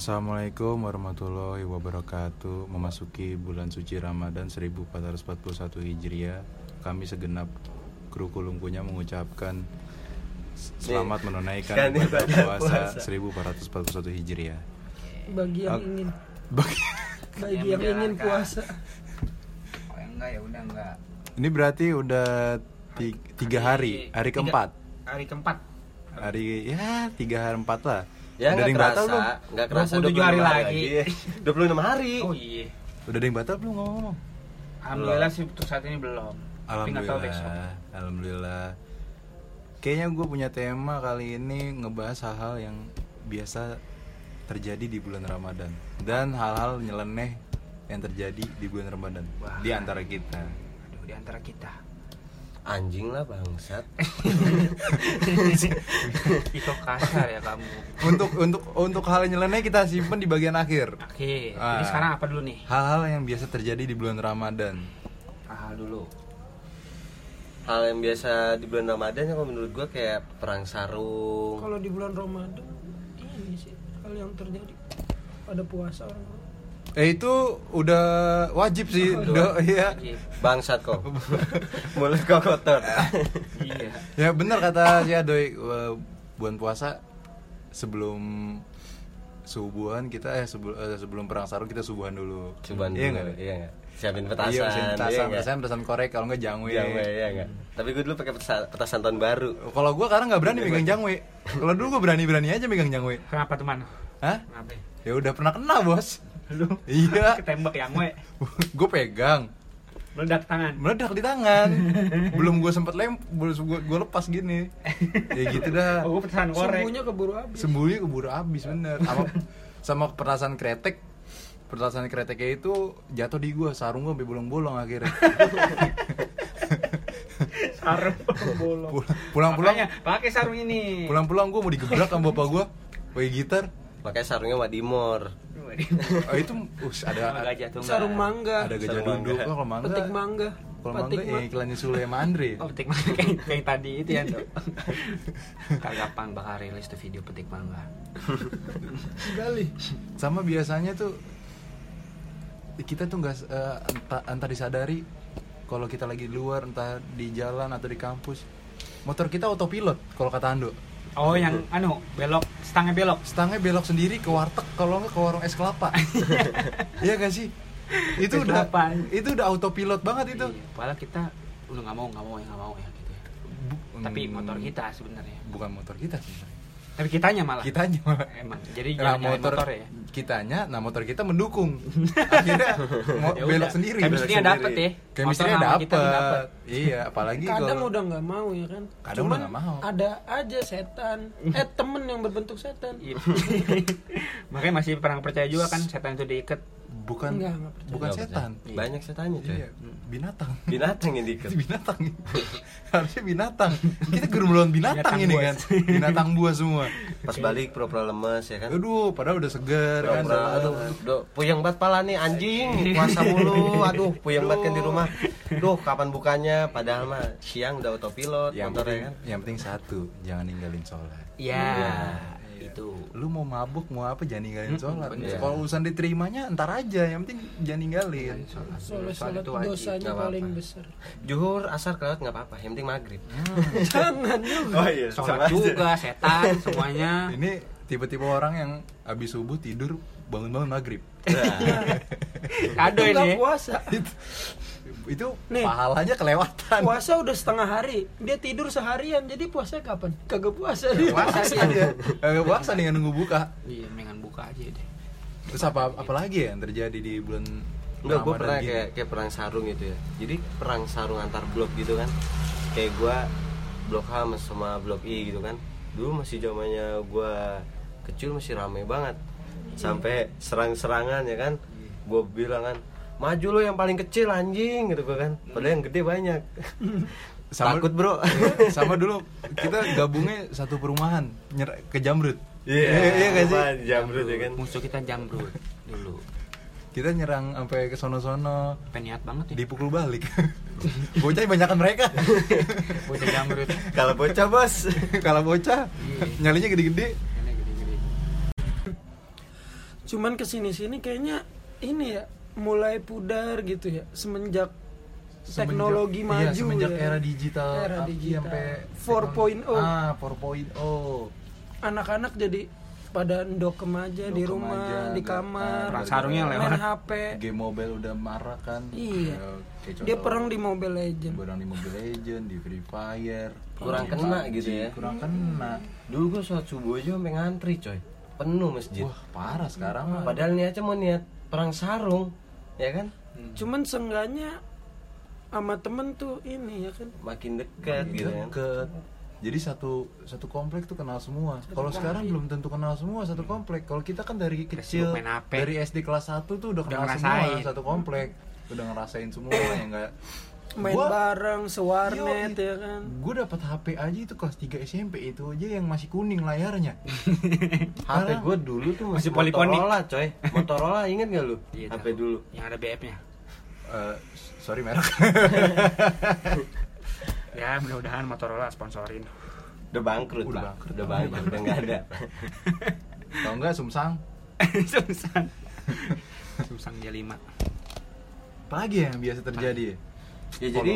Assalamualaikum warahmatullahi wabarakatuh. Memasuki bulan suci Ramadan 1441 Hijriah Kami segenap kru kulungkunya mengucapkan Selamat menunaikan Kan ibadah puasa puasa. 1441 Hijriah. Bagi yang ingin. Bagi- bagi Yang yang ingin puasa. Oh enggak ya udah enggak. Ini berarti udah ti- tiga hari Hari. Keempat. Hari keempat. Hari ya tiga hari empat lah Ya nggak yang batal kerasa, belum? nggak kerasa 27 hari lagi. 26 hari. Oh iya. Udah ada yang batal belum ngomong-ngomong? Alhamdulillah sih untuk saat ini belum. Tapi nggak tahu besok. Alhamdulillah, alhamdulillah. Kayaknya gue punya tema kali ini ngebahas hal-hal yang biasa terjadi di bulan Ramadan dan hal-hal nyeleneh yang terjadi di bulan Ramadan Wah. di antara kita. Aduh di antara kita. Anjing lah bangsat. Itu kasar ya kamu. Untuk untuk untuk hal yang nyeleneh kita simpen di bagian akhir. Oke. Ah. Jadi sekarang apa dulu nih? Hal-hal yang biasa terjadi di bulan Ramadan. Hal dulu. Hal yang biasa di bulan Ramadan ya kalau menurut gua kayak perang sarung. kalau di bulan Ramadan ini sih hal yang terjadi pada puasa orang Eh itu udah wajib sih, Oh, do, iya. Iya. Bangsat kok. Mulut kok kotor. Iya. Ya benar kata si Adoy eh, bulan puasa sebelum subuhan kita eh sebelum sebelum perang sarung kita subuhan dulu. Cuman iya dulu, nggak? Iya enggak? Siapin petasan. Iya, petasan, iya petasan, nggak? petasan, petasan korek kalau nggak jangwe. Jangwe, iya enggak? Tapi gue dulu pakai petasan, petasan tahun baru. Kalau gua sekarang nggak berani megang jangwe. Kalau dulu gua berani-berani aja megang jangwe. Kenapa teman? Hah? Kenapa? Ya udah pernah kena, Bos. Lu Iya. ketembak yang we. gue pegang Meledak tangan. meledak di tangan belum gue sempet lem belum gue gue lepas gini ya gitu dah Oh, gue petasan korek. Sembuhnya keburu habis sembunyi keburu habis bener sama sama petasan kretek petasan kreteknya itu jatuh di gua sarung gua sampai bolong-bolong akhirnya Sarung bolong. Pulang- pulang-pulang pakai sarung ini. pulang-pulang gua mau digebrak sama bapak gua pakai gitar Pakai sarungnya Wadimor. Oh itu us ada Ada gajah tunggal. sarung mangga. Ada gajah Sarung duduk. mangga. kalau mangga petik mangga. kalau petik mangga ma- ya iklannya Sule sama Andre Oh, petik mangga. Kayak, kayak tadi itu ya, gampang bakal rilis tuh video petik mangga. kali sama biasanya tuh kita tuh nggak eh, entah, entah disadari kalau kita lagi di luar entah di jalan atau di kampus motor kita autopilot kalau kata Ando Oh, yang anu, belok, stangnya belok. stangnya belok sendiri ke warteg kalau nggak ke warung es kelapa iya gak sih itu Es udah kelapa. itu udah autopilot banget itu Iya, padahal kita udah nggak mau, nggak mau, ya nggak mau ya gitu ya. Bu- Tapi hmm, motor kita sebenarnya. bukan motor kita sih Tapi kitanya malah. kitanya malah Emang. Jadi nah, jangan motor, motor ya. kitanya nah motor kita mendukung akhirnya mau Ya belok udah. sendiri Chemistry-nya dapet ya. Chemistry-nya tuh dapet. Iya, apalagi kadang kalau udah nggak mau ya kan Kadang cuman udah nggak mau. ada aja setan eh temen yang berbentuk setan Iya. Makanya masih perang percaya juga kan setan itu diikat. Bukan Enggak, enggak percaya. bukan Nggak setan. percaya. Banyak setannya coy. Iya, binatang. Binatang yang diikat. Itu binatang. Harusnya binatang. Kita melawan binatang, Binatang ini buas. kan. Binatang buas semua. Pas balik pura-pura lemes ya kan. Aduh, padahal udah seger kan. Aduh, aduh, puyeng banget pala nih anjing, puasa mulu, aduh, puyeng banget kan di rumah. Duh, kapan bukanya? Padahal mah siang udah autopilot Yang motornya penting, kan. yang penting satu, jangan ninggalin sholat. Iya. Iya. Itu. Lu mau mabuk mau apa jangan ninggalin Mm-mm, sholat. bener. Kalau urusan diterimanya ntar aja, yang penting jangan ninggalin. Sholat, soalnya sholat sholat itu wajib. dosanya paling besar Juhur, asar kelewat nggak apa-apa, yang penting maghrib. jangan juga Oh iya, Sholat juga, setan, semuanya. Ini tipe-tipe orang yang habis subuh tidur bangun-bangun maghrib. Kado Itu nggak ini. puasa itu, Nih. pahalanya kelewatan. puasa udah setengah hari dia tidur seharian jadi puasa kapan kagak puasa dia Puasa aja. Kagak puasa dengan nunggu buka. Iya, mendingan buka aja deh. Terus apa apa lagi ya yang terjadi di bulan Enggak, gue pernah gini? kayak kayak perang sarung gitu ya. Jadi perang sarung antar blok gitu kan. Kayak gue blok H sama blok I gitu kan. Dulu masih zamannya gue kecil masih rame banget. Sampai serang-serangan ya kan. Gue bilang kan, maju lo yang paling kecil anjing gitu gue kan. Padahal yang gede banyak. Sama- Takut bro. sama dulu kita gabungnya satu perumahan nyer- ke Jamrut. Iya, iya gak sih? apaan, Jamrut ya kan. Musuh kita jamrut dulu. Kita nyerang sampai ke sono-sono Peniat banget ya. dipukul balik. Bocah banyakan mereka. Bocah jamrut. Kalau bocah bos. Kalau bocah Iya. nyalinya gede-gede. cuman ke sini sini kayaknya ini ya mulai pudar gitu ya semenjak Semenjak- teknologi iya, maju semenjak ya. era digital Era digital. sampai 4.0. ah 4.0 anak-anak jadi pada ndokem aja di rumah aja, di kamar ah, Perang sarungnya main lewat. HP game mobile udah marah kan Iya. Ya, kayak dia contoh, perang di Mobile Legend perang di Mobile Legend di Free Fire Kurang PUBG, kena gitu ya. kurang kena Dulu gua sholat subuh aja sampai ngantri coy Penuh masjid wah parah sekarang mah Padahal niatnya mau niat perang sarung Ya kan? Cuman seenggaknya sama temen tuh ini ya kan? Makin dekat gitu kan deket. Jadi satu satu komplek tuh kenal semua. Kalau sekarang belum tentu kenal semua satu komplek. Kalau kita kan dari kecil dari SD kelas 1 tuh udah kenal Udah semua ngerasain. satu komplek. Udah ngerasain semua yang enggak main Gua- bareng sewarnet Yoi. ya kan gue dapat HP aja itu kelas 3 SMP itu aja yang masih kuning layarnya HP gue dulu tuh masih Masih poliponik. Motorola coy Motorola inget gak lu? Iya, HP tahu. dulu Yang ada BF-nya. Eh, sorry merek Ya, mudah-mudahan Motorola sponsorin. Udah bangkrut Udah bangkrut. Udah bangkrut Udah gak ada tau enggak Sumsang Sumsang. Sumsang dia 5. apalagi ya yang biasa terjadi ya Ya jadi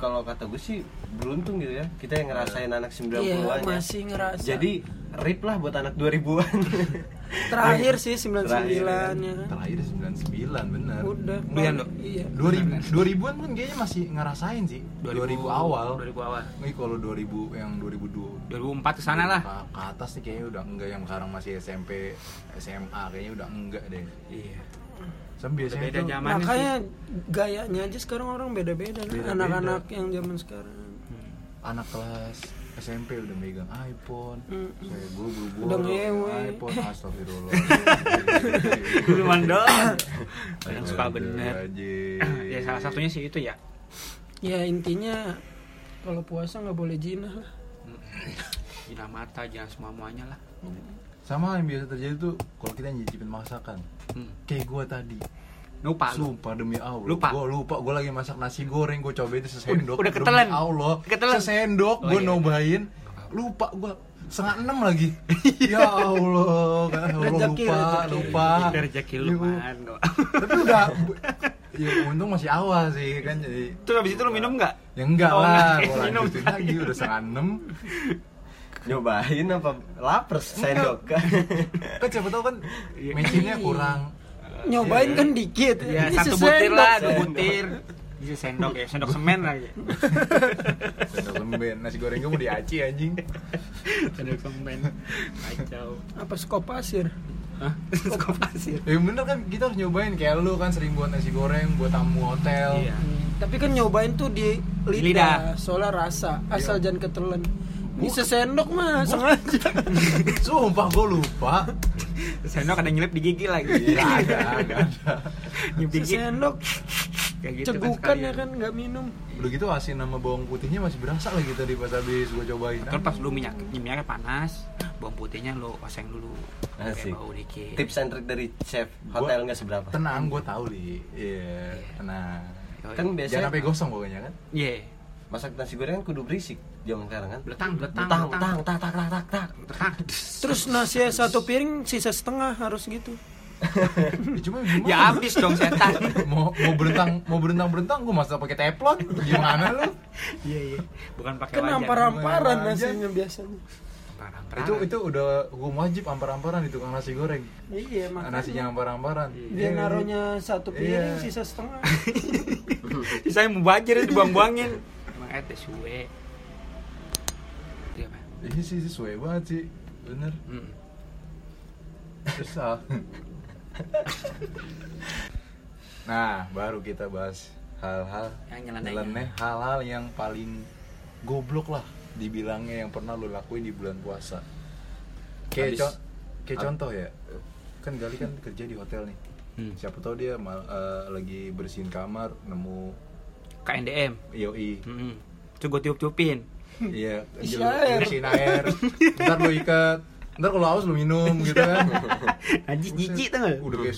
Kalau- kata gue sih beruntung gitu ya Kita yang ngerasain anak 90-an iya ya. masih ngerasa Jadi rip lah buat anak 2000-an terakhir sih 99 Terakhir, ya kan? terakhir 99 bener udah Dok? iya 2000 2000-an pun kayaknya masih ngerasain sih 2000, awal 2000 awal. Ini kalau 2000 yang 2002 2004 ke sana lah. Ke, ke atas nih kayaknya udah enggak yang sekarang masih SMP, SMA kayaknya udah enggak deh. Iya. Sama biasanya Beda zaman. makanya gayanya aja sekarang orang beda-beda kan anak-anak yang zaman sekarang anak kelas SMP udah megang iPhone. Mm. Saya gue Udah ngewe. iPhone astagfirullah. Dulu mandor. Yang suka bener. ya salah satunya sih itu ya. ya intinya kalau puasa nggak boleh jinah lah Jina mata, jangan semua muanya lah. Sama yang biasa terjadi tuh kalau kita nyicipin masakan. Hmm. Kayak gue tadi. Lupa lu. Sumpah demi Allah. Lupa. Gue lupa. Gue lagi masak nasi goreng. Gue cobain itu sesendok. Udah Demi ketelan. Allah. Ketelan. Sesendok. Oh, gue iya. nobain. Lupa gue. Setengah enam lagi. ya Allah. Kan Allah Rezeki, lupa. rezeki. Lupa. Udah rezeki lu Iya, man. kok. Tapi udah. Ya untung masih awal sih kan jadi. Terus abis itu lu minum nggak? Ya enggak Oh, lah. enggak. Gue Minum. lanjutin lagi. Udah setengah enam. Nyobain apa lapar sendok Kan siapa tau kan. Iya. Mesinnya kurang. nyobain Iya. kan dikit Ya, Ini satu butir lah, dua Sendok. butir. Bisa sendok ya, sendok semen lagi. Sendok lemben. Nasi goreng gue mau diaci anjing. Sendok semen. Kacau. apa skop pasir Hah? Kok pasir? Ya bener kan kita harus nyobain kayak lu kan sering buat nasi goreng buat tamu hotel. Iya. tapi kan nyobain tuh di lidah, Lidah. soalnya rasa asal Iya. jangan ketelen ini sesendok mah sengaja Sumpah gue lupa. Sendok ada nyelip di gigi lagi. Iya ada, ada, ada. Nyelip di gigi. sesendok Kayak gitu cegukan sekalian. ya kan nggak minum Udah gitu asin sama bawang putihnya masih berasa lagi tadi pas habis gue cobain. Kan pas lu minyak minyaknya panas, bawang putihnya lu oseng dulu. Asik. Bau dikit. Tips and trick dari chef Gua- hotel nggak seberapa Tenang, gue tahu di. Iya, tenang. Yoi. Kan biasanya Jangan sampai gosong pokoknya kan. Iya. Masak nasi goreng kan kudu berisik zaman sekarang kan Beletang, beletang, Betang, beletang. betang, tak, tak, tak, tak, tak. Terus nasi satu piring sisa setengah harus gitu Ya, cuma gimana? Ya habis dong setan. mau mau berentang mau berentang berentang gue masak pakai teflon gimana lu Iya, iya. Bukan pakai kan ampar-amparan nasinya biasanya Ampar-amparan. itu itu udah hukum wajib ampar-amparan di tukang nasi goreng iya makanya nasinya ampar-amparan dia Iya, naruhnya satu piring Iya. sisa setengah Saya mau bajir dibuang-buangin. Eh teh suwe. Iya, Pak. iya sih sesuai banget sih bener Hmm. terus ah. nah baru kita bahas hal-hal Yang nyeleneh. hal-hal yang paling goblok lah dibilangnya yang pernah lo lakuin di bulan puasa kayak co- kayak contoh ya kan Gali kan kerja di hotel nih Hmm. siapa tahu dia mal- eh, lagi bersihin kamar nemu KNDM. yoi Hmm. Itu gue tiup-tiupin. iya Isi lu air. ntar lu ikat ntar kalau haus lu minum gitu kan Anjing jijik tuh udah kayak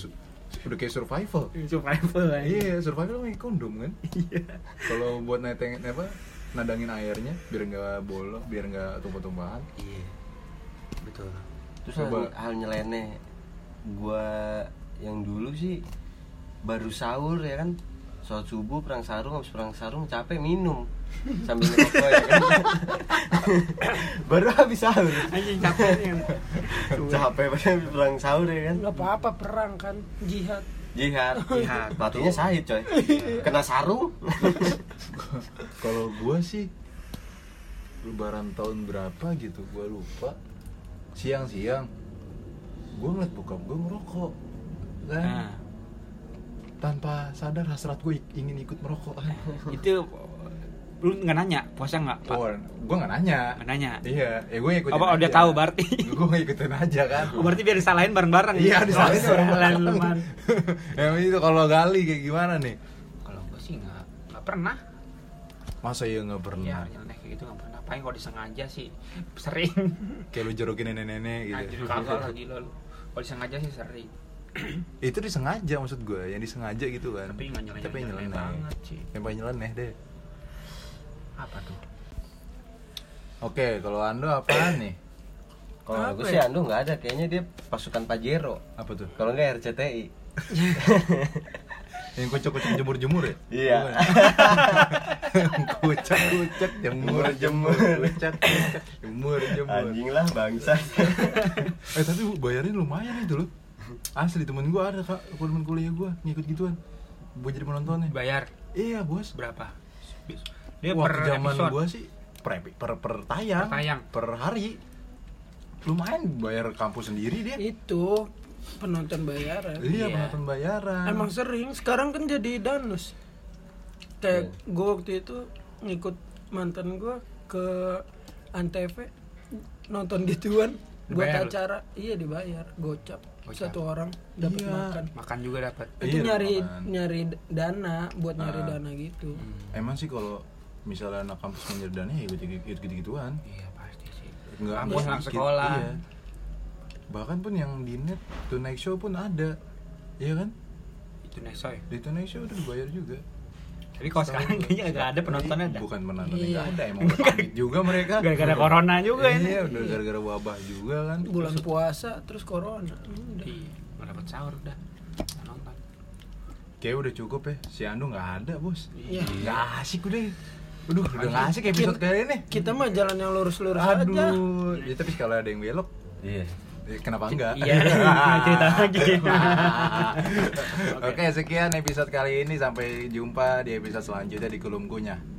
udah kayak survival survival aja. Iya, survival pakai kondom kan. Kalau buat neteng apa nadangin airnya biar nggak bolong, biar nggak tumpah-tumpahan. Iya. Betul. terus Coba. hal, hal nyeleneh gua yang dulu sih baru sahur ya kan sholat subuh perang sarung habis perang sarung capek minum. Sambil ngerokok ya kan? Baru habis sahur. Anjing capek capek banget habis perang sahur ya kan? Nggak apa-apa perang kan? Jihad. Jihad. Jihad. Pelatihnya sahid coy. Kena sarung? Kalau gua sih lebaran tahun berapa gitu gua lupa. Siang-siang gua ngeliat bokap gua ngerokok. Kan? Nah, tanpa sadar hasrat gue ingin ikut merokok. itu lu nggak nanya puasa nggak pak? Oh, gua nggak nanya. Nggak nanya. Iya, ya gue ngikutin Apa aja. udah tahu berarti? gue ngikutin aja kan. Oh, berarti biar disalahin bareng-bareng. Iya, disalahin Oh, bareng-bareng. Yang itu kalau gali kayak gimana nih? Kalau gue sih nggak nggak pernah. Masa ya nggak pernah? nyeleneh kayak gitu nggak pernah. Paling kalau disengaja sih sering. Kayak lu jorokin nenek-nenek gitu. Anjir, kagak lah gila lu. Kalau disengaja sih sering. itu disengaja maksud gue, yang disengaja gitu kan. Tapi nggak nyeleneh. Tapi nyeleneh nyeleneh. banget sih. Yang paling nyeleneh deh. Apa tuh? Oke, kalau Ando apaan nih? kalau Apa gue ya? sih Ando nggak ada kayaknya dia pasukan Pajero Apa tuh? kalau nggak RCTI Yang kucek-kucek jemur-jemur ya? Iya. kucek-kucek jemur-jemur, kucek-kucek jemur-jemur. anjing lah bangsa Eh tapi bayarnya lumayan itu loh. Asli temen gue ada kak, temen kuliah gue ngikut gituan. Buat jadi penontonnya. Bayar Iya bos. berapa? Dia Wah, per zaman gua sih per, per, per tayang, Per tayang. per hari. Lumayan bayar kampus sendiri dia. itu penonton bayaran Iya, Iya. penonton bayaran. emang sering sekarang kan jadi danus kayak gue waktu itu ngikut mantan gue ke antv nonton gituan buat acara iya dibayar gocap Gocap. satu orang dapat Iya. makan Makan juga dapat. itu Iya, nyari makan. nyari dana buat nyari Ah. dana gitu Emang sih kalau misalnya anak kampus menjerdani ya ikut ikut gitu gituan. Iya pasti sih. Enggak Kampus anak sedikit, sekolah. Iya. Bahkan pun yang di net Tonight Show pun ada. Iya kan? Itu Nesoy. Di Tonight Show udah dibayar juga. Tapi kalau sekarang kayaknya nggak ada penontonnya ada. Bukan penontonnya Iya. nggak ada, emang pamit juga mereka. Gara-gara corona juga ini. Iya, udah gara-gara wabah juga kan. bulan puasa terus corona udah Iya, nggak dapat sahur udah. Nonton. Kayak udah cukup ya. Si Ando nggak ada, Bos. Iya. Nggak asik udah. Aduh, udah nggak asik episode kali ini. kita mah jalan yang lurus-lurus aja Aduh, ya tapi kalau ada yang belok, iya kenapa enggak? Iya, cerita lagi. Oke, sekian episode kali ini. Sampai jumpa di episode selanjutnya di Kulum Kunyah.